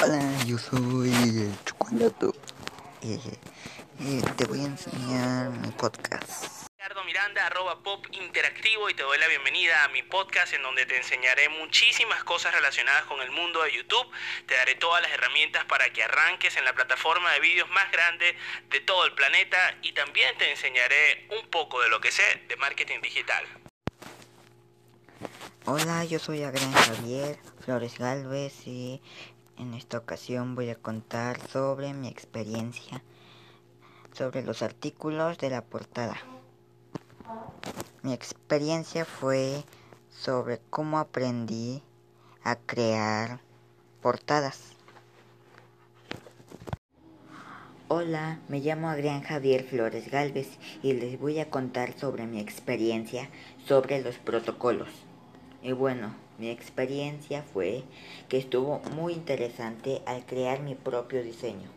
Hola, yo soy el Chocolate. Eh, eh, te voy a enseñar mi podcast. Ricardo Miranda, arroba pop interactivo y te doy la bienvenida a mi podcast en donde te enseñaré muchísimas cosas relacionadas con el mundo de YouTube. Te daré todas las herramientas para que arranques en la plataforma de vídeos más grande de todo el planeta y también te enseñaré un poco de lo que sé de marketing digital. Hola, yo soy Adrián Javier Flores Galvez y en esta ocasión voy a contar sobre mi experiencia sobre los artículos de la portada. Mi experiencia fue sobre cómo aprendí a crear portadas. Hola, me llamo Adrián Javier Flores Galvez y les voy a contar sobre mi experiencia sobre los protocolos. Y bueno, mi experiencia fue que estuvo muy interesante al crear mi propio diseño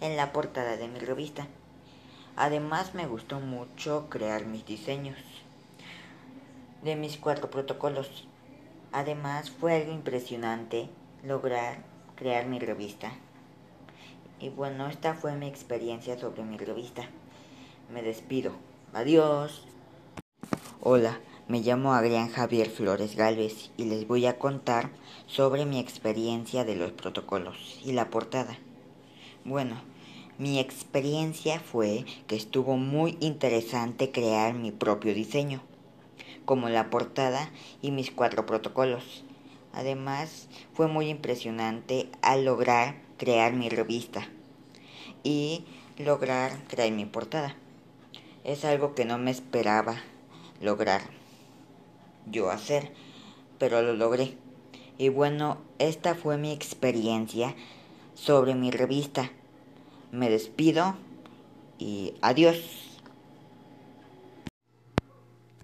en la portada de mi revista. Además me gustó mucho crear mis diseños de mis cuatro protocolos. Además fue algo impresionante lograr crear mi revista. Y bueno, esta fue mi experiencia sobre mi revista. Me despido. Adiós. Hola. Me llamo Adrián Javier Flores Galvez y les voy a contar sobre mi experiencia de los protocolos y la portada. Bueno, mi experiencia fue que estuvo muy interesante crear mi propio diseño, como la portada y mis cuatro protocolos. Además, fue muy impresionante al lograr crear mi revista y lograr crear mi portada. Es algo que no me esperaba lograr yo hacer, pero lo logré. Y bueno, esta fue mi experiencia sobre mi revista. Me despido y adiós.